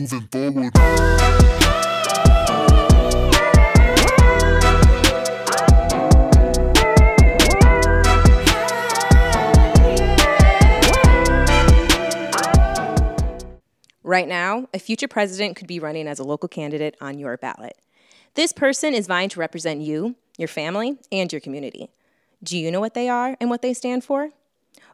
Moving forward. Right now, a future president could be running as a local candidate on your ballot. This person is vying to represent you, your family, and your community. Do you know what they are and what they stand for?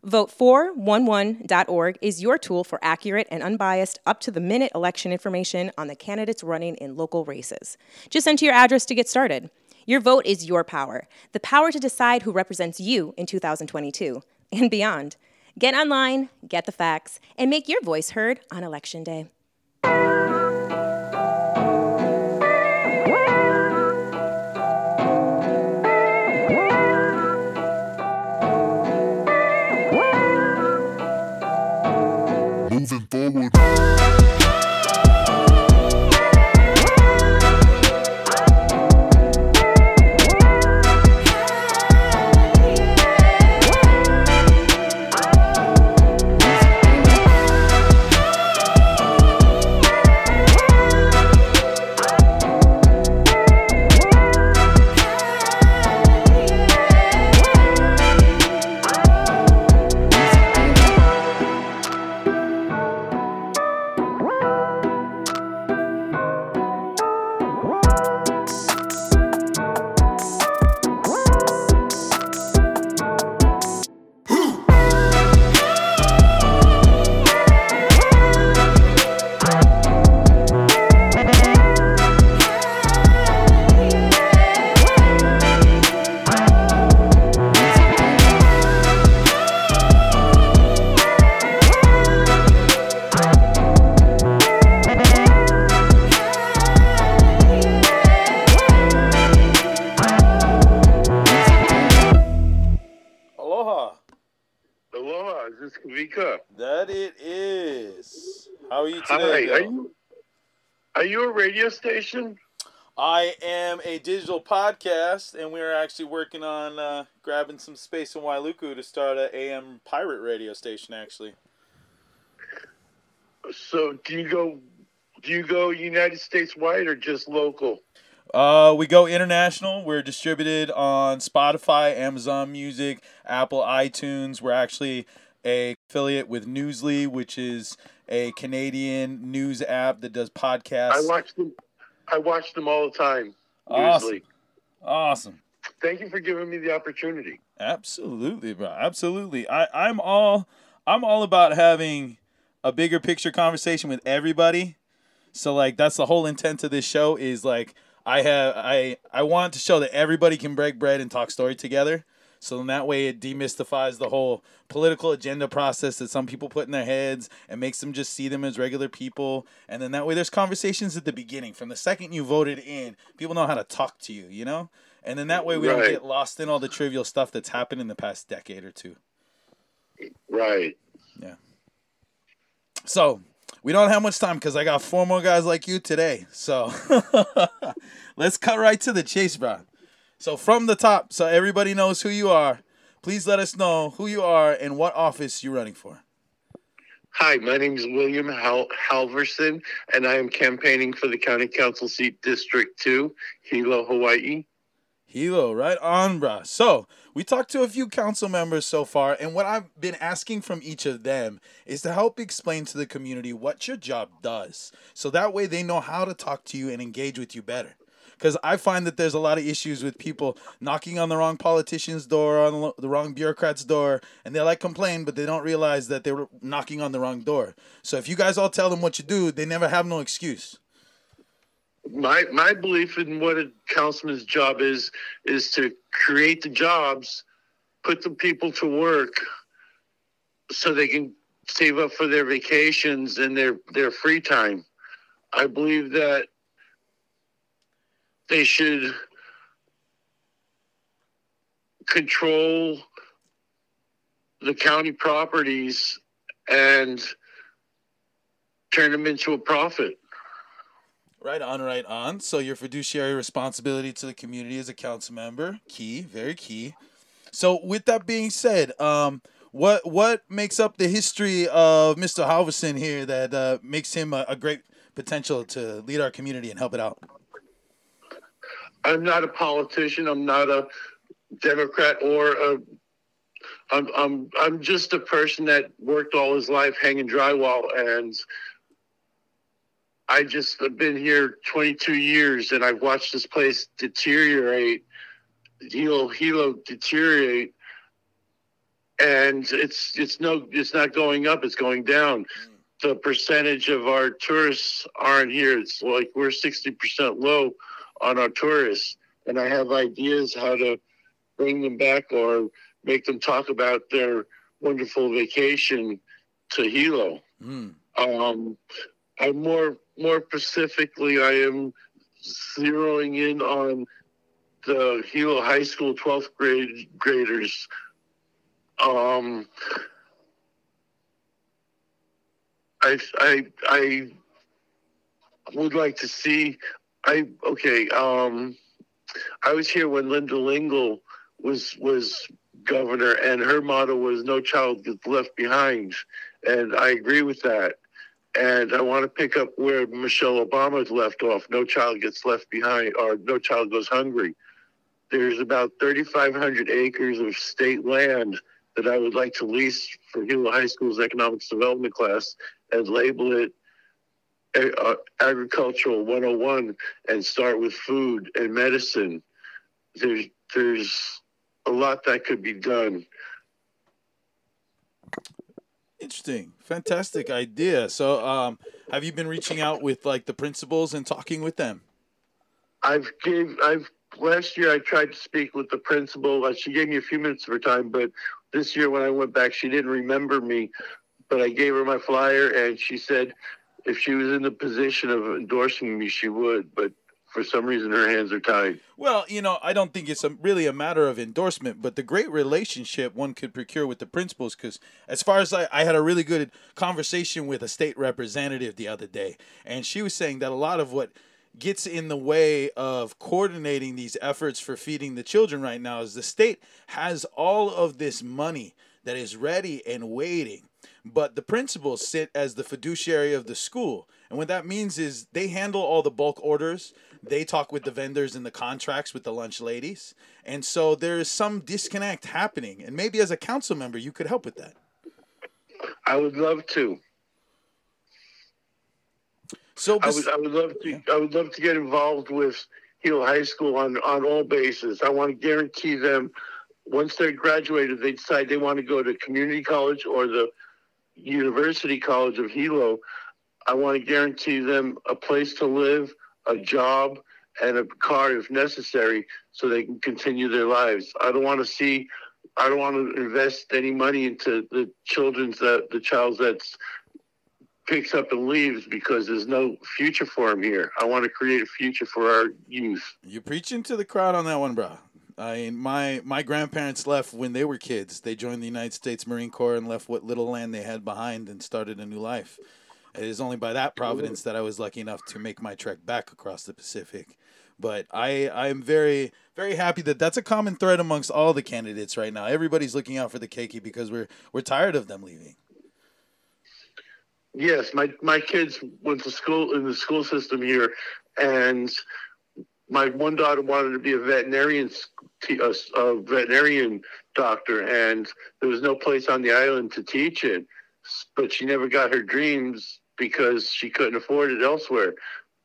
Vote411.org is your tool for accurate and unbiased, up to the minute election information on the candidates running in local races. Just enter your address to get started. Your vote is your power, the power to decide who represents you in 2022 and beyond. Get online, get the facts, and make your voice heard on Election Day. Moving you a radio station? I am a digital podcast, and we are actually working on uh, grabbing some space in Wailuku to start a AM pirate radio station. Actually, So do you go do you go United States wide or just local? uh, we go international. We're distributed on Spotify, Amazon Music, Apple iTunes. We're actually a affiliate with Newsly, which is a Canadian news app that does podcasts. I watch them I watch them all the time. Awesome. Usually. Awesome. Thank you for giving me the opportunity. Absolutely, bro. Absolutely. I, I'm all I'm all about having a bigger picture conversation with everybody. So like that's the whole intent of this show is like I have I I want to show that everybody can break bread and talk story together. So in that way it demystifies the whole political agenda process that some people put in their heads and makes them just see them as regular people. And then that way there's conversations at the beginning. From the second you voted in, people know how to talk to you, you know? And then that way we don't get lost in all the trivial stuff that's happened in the past decade or two. Right. Yeah. So we don't have much time because I got four more guys like you today. So let's cut right to the chase, bro. So from the top, so everybody knows who you are. Please let us know who you are and what office you're running for. Hi, my name is William Hal- Halversen, and I am campaigning for the County Council seat District 2, Hilo, Hawaii. Hilo, right on, bruh. So we talked to a few council members so far, and what I've been asking from each of them is to help explain to the community what your job does, so that way they know how to talk to you and engage with you better. Because I find that there's a lot of issues with people knocking on the wrong politician's door, on the wrong bureaucrat's door, and they like complain, but they don't realize that they were knocking on the wrong door. So if you guys all tell them what you do, they never have no excuse. my my belief in what a councilman's job is is to create the jobs, put the people to work, so they can save up for their vacations and their their free time. I believe that they should control the county properties and turn them into a profit. Right on, right on. So your fiduciary responsibility to the community as a council member, key, very key. So with that being said, um, what what makes up the history of Mr. Halversen here that uh, makes him a, a great potential to lead our community and help it out? I'm not a politician. I'm not a Democrat or a. I'm I'm I'm just a person that worked all his life hanging drywall, and I just have been here 22 years, and I've watched this place deteriorate, Hilo Hilo deteriorate, and it's it's no it's not going up. It's going down. Mm. The percentage of our tourists aren't here. It's like we're 60% low on our tourists, and I have ideas how to bring them back or make them talk about their wonderful vacation to Hilo. Mm. Um, I'm more more specifically, I am zeroing in on the Hilo High School 12th grade graders. Um, I I I would like to see. I okay. Um, I was here when Linda Lingle was was governor, and her motto was "No child gets left behind," and I agree with that. And I want to pick up where Michelle Obama left off: "No child gets left behind," or "No child goes hungry." There's about 3,500 acres of state land that I would like to lease for Hilo High School's economics development class and label it agricultural 101 and start with food and medicine. There's there's a lot that could be done. Interesting, fantastic idea. So, um, have you been reaching out with like the principals and talking with them? I've gave I've last year I tried to speak with the principal. Uh, she gave me a few minutes of her time, but this year when I went back, she didn't remember me. But I gave her my flyer, and she said if she was in the position of endorsing me, she would. But for some reason, her hands are tied. Well, you know, I don't think it's a, really a matter of endorsement, but the great relationship one could procure with the principals. Because as far as I, I had a really good conversation with a state representative the other day, and she was saying that a lot of what gets in the way of coordinating these efforts for feeding the children right now is the state has all of this money that is ready and waiting but the principals sit as the fiduciary of the school. And what that means is they handle all the bulk orders. They talk with the vendors and the contracts with the lunch ladies. And so there is some disconnect happening. And maybe as a council member you could help with that. I would love to. so I would I would love to I would love to get involved with Hilo High School on on all bases. I want to guarantee them once they're graduated, they decide they want to go to community college or the University College of Hilo. I want to guarantee them a place to live, a job, and a car if necessary, so they can continue their lives. I don't want to see. I don't want to invest any money into the children's that the child that's picks up and leaves because there's no future for him here. I want to create a future for our youth. You're preaching to the crowd on that one, bro. I mean, my my grandparents left when they were kids. They joined the United States Marine Corps and left what little land they had behind and started a new life. It is only by that providence that I was lucky enough to make my trek back across the Pacific. But I I'm very very happy that that's a common thread amongst all the candidates right now. Everybody's looking out for the keiki because we're we're tired of them leaving. Yes, my my kids went to school in the school system here, and my one daughter wanted to be a veterinarian, a, a veterinarian doctor, and there was no place on the island to teach it. But she never got her dreams because she couldn't afford it elsewhere.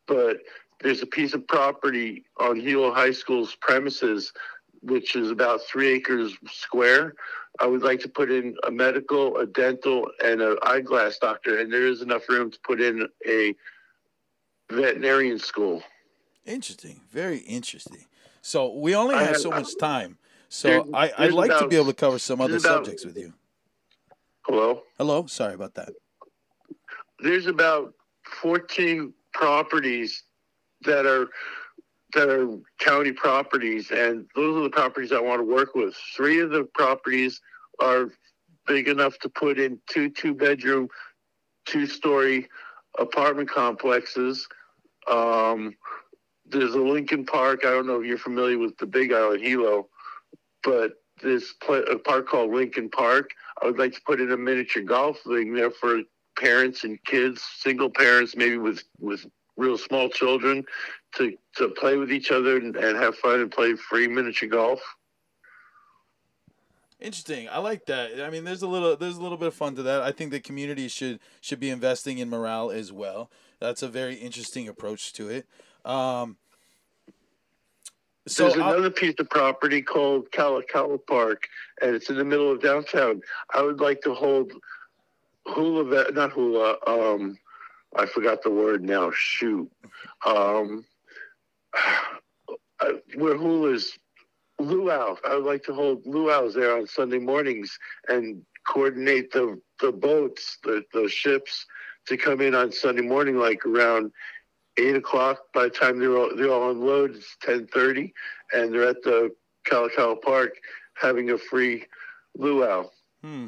But there's a piece of property on Hilo High School's premises, which is about three acres square. I would like to put in a medical, a dental, and an eyeglass doctor, and there is enough room to put in a veterinarian school. Interesting, very interesting. So we only have have- so much time. So There's- I, I'd like to be able to cover some other about- subjects with you. Hello? Hello, sorry about that. there's about 14 properties that are that are county properties and those are the properties i want to work with three of the properties are big enough to put in two two bedroom two story apartment complexes um, there's a lincoln park i don't know if you're familiar with the big island hilo but there's pla- a park called lincoln park i would like to put in a miniature golf thing there for parents and kids, single parents, maybe with with real small children, to to play with each other and, and have fun and play free miniature golf. Interesting. I like that. I mean, there's a little there's a little bit of fun to that. I think the community should should be investing in morale as well. That's a very interesting approach to it. Um, so There's I- another piece of property called Kalakaua Park, and it's in the middle of downtown. I would like to hold hula, not hula. Um, I forgot the word now. Shoot, um, uh, where hula's luau. I would like to hold luau's there on Sunday mornings and coordinate the the boats, the the ships to come in on Sunday morning, like around eight o'clock. By the time they're all, they're all unloaded, it's ten thirty, and they're at the Kalakaua Park having a free luau. Hmm.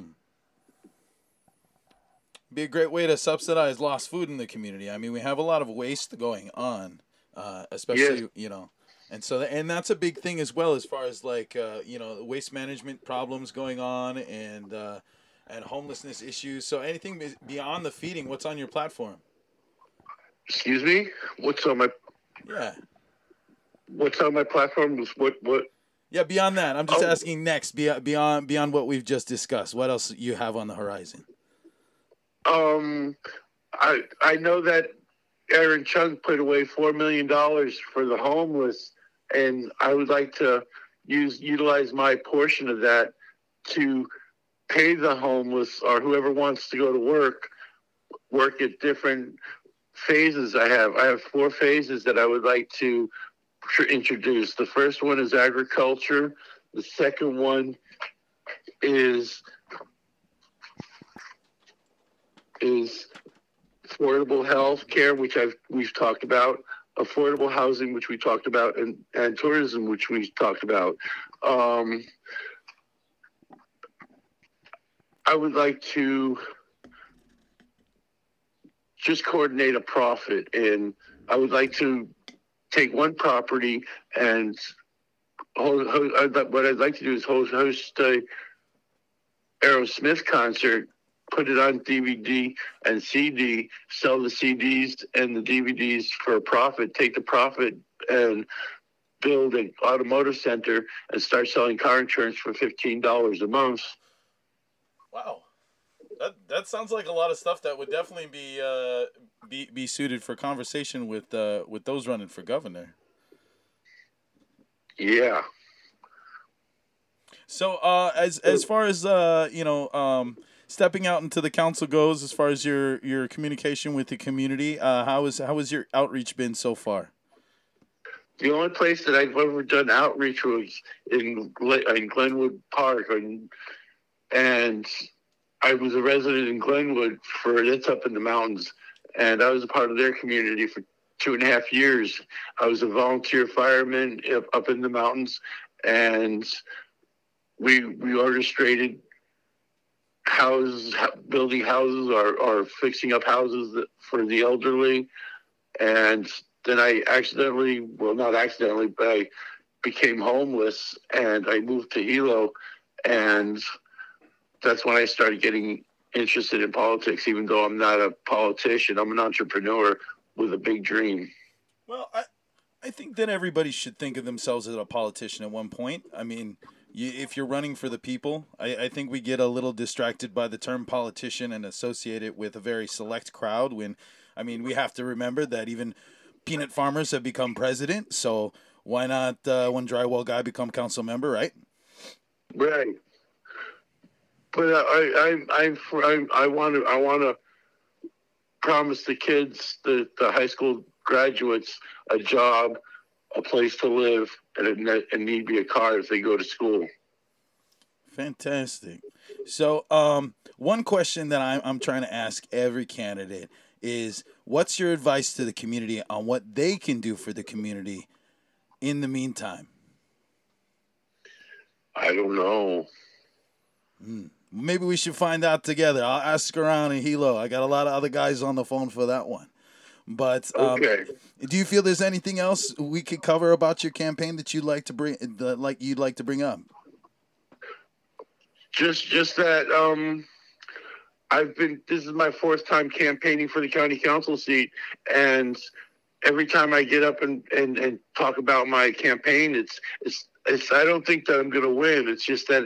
Be a great way to subsidize lost food in the community. I mean, we have a lot of waste going on, uh, especially Yes. you know, and so and that's a big thing as well as far as like uh, you know waste management problems going on and uh, and homelessness issues. So anything beyond the feeding, what's on your platform? Excuse me. What's on my Yeah, What's on my platform? Was what what? yeah. Beyond that, I'm just Oh. asking next. Beyond beyond beyond what we've just discussed, what else you have on the horizon? Um, I I know that Aaron Chung put away four million dollars for the homeless, and I would like to use utilize my portion of that to pay the homeless or whoever wants to go to work work at different phases. I have I have four phases that I would like to tr- introduce. The first one is agriculture. The second one is is affordable health care, which I've we've talked about, affordable housing, which we talked about, and, and tourism, which we talked about. Um, I would like to just coordinate a profit, and I would like to take one property and hold, host, uh, what I'd like to do is host, host a Aerosmith concert put it on DVD and CD, sell the CDs and the DVDs for a profit, take the profit and build an automotive center and start selling car insurance for $15 a month. Wow, that that sounds like a lot of stuff that would definitely be uh, be be suited for conversation with uh, with those running for governor. Yeah. So, uh, as as far as uh, you know, um, stepping out into the council goes, as far as your your communication with the community, uh, how is how has your outreach been so far? The only place that I've ever done outreach was in, in Glenwood Park, and, and I was a resident in Glenwood for it's up in the mountains, and I was a part of their community for two and a half years. I was a volunteer fireman up- up in the mountains, and we we orchestrated houses, building houses, or, or fixing up houses for the elderly, and then I accidentally, well, not accidentally, but I became homeless and I moved to Hilo. And that's when I started getting interested in politics, even though I'm not a politician. I'm an entrepreneur with a big dream. Well, I I think that everybody should think of themselves as a politician at one point. I mean, you, if you're running for the people, I, I think we get a little distracted by the term politician and associate it with a very select crowd. When, I mean, we have to remember that even peanut farmers have become president. So why not uh, one drywall guy become council member, right? Right. But I, I, I, I, want to, I want to promise the kids, the, the high school graduates, a job, a place to live, and a, and need be a car if they go to school. Fantastic. So, um, one question that I'm, I'm trying to ask every candidate is what's your advice to the community on what they can do for the community in the meantime? I don't know. Maybe we should find out together. I'll ask around in Hilo. I got a lot of other guys on the phone for that one. But um, Okay. do you feel there's anything else we could cover about your campaign that you'd like to bring, that, like you'd like to bring up? just just that um I've been. This is my fourth time campaigning for the county council seat, and every time I get up and and, and talk about my campaign, it's it's it's. I don't think that I'm going to win. It's just that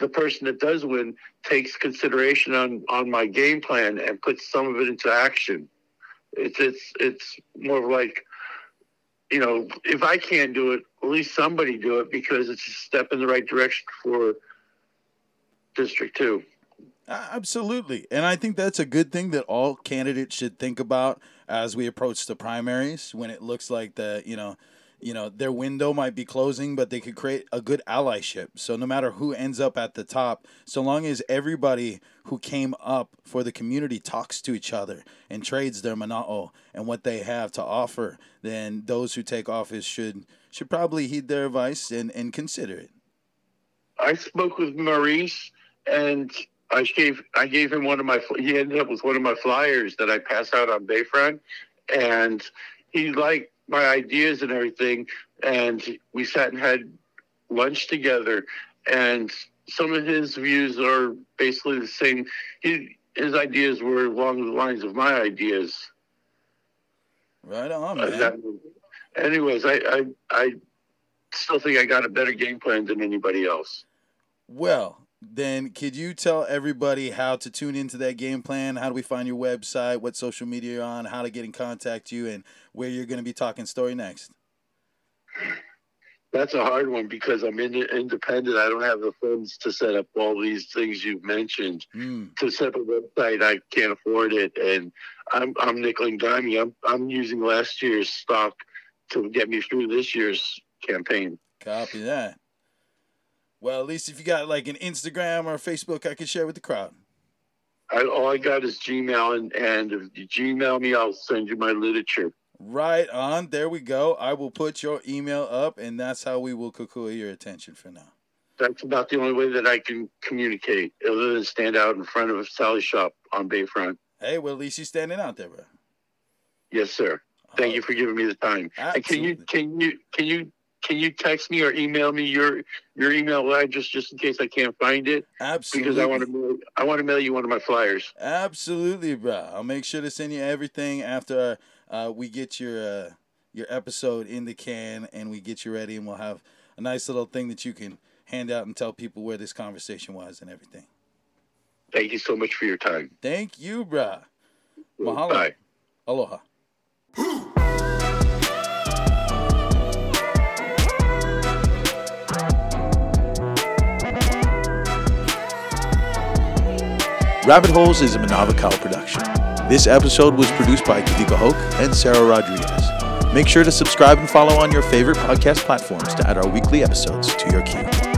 the person that does win takes consideration on on my game plan and puts some of it into action. It's it's it's more like, you know, if I can't do it, at least somebody do it because it's a step in the right direction for District Two. Absolutely. And I think that's a good thing that all candidates should think about as we approach the primaries when it looks like the, you know, you know, their window might be closing, but they could create a good allyship. So no matter who ends up at the top, so long as everybody who came up for the community talks to each other and trades their mana'o and what they have to offer, then those who take office should should probably heed their advice and, and consider it. I spoke with Maurice, and I gave I gave him one of my. He ended up with one of my flyers that I pass out on Bayfront, and he liked my ideas and everything. And we sat and had lunch together, and some of his views are basically the same. He his ideas were along the lines of my ideas. Right on, Uh, man. that- anyways, I, I I still think I got a better game plan than anybody else. Well, then could you tell everybody how to tune into that game plan? How do we find your website? What social media you're on? How to get in contact you, and where you're going to be talking story next? That's a hard one because I'm in, independent. I don't have the funds to set up all these things you've mentioned. Hmm. To set up a website, I can't afford it, and I'm I'm nickel and diming. I'm I'm using last year's stock to get me through this year's campaign. Copy that. Well, at least if you got like an Instagram or Facebook, I can share with the crowd. I, all I got is Gmail, and and if you Gmail me, I'll send you my literature. Right on. There we go. I will put your email up, and that's how we will kukui your attention for now. That's about the only way that I can communicate, other than stand out in front of a Sally shop on Bayfront. Hey, well, at least you're standing out there, bro. Yes, sir. Thank uh, you for giving me the time. And can you can you can you can you text me or email me your your email address just in case I can't find it Absolutely. because I want to mail, I want to mail you one of my flyers. Absolutely, bro. I'll make sure to send you everything after uh, we get your uh, your episode in the can and we get you ready, and we'll have a nice little thing that you can hand out and tell people where this conversation was and everything. Thank you so much for your time. Thank you, bro. Mahalo. Bye. Aloha. Rabbit Holes is a Manawa Kau production. This episode was produced by Kawika Hoke and Sarah Rodriguez. Make sure to subscribe and follow on your favorite podcast platforms to add our weekly episodes to your queue.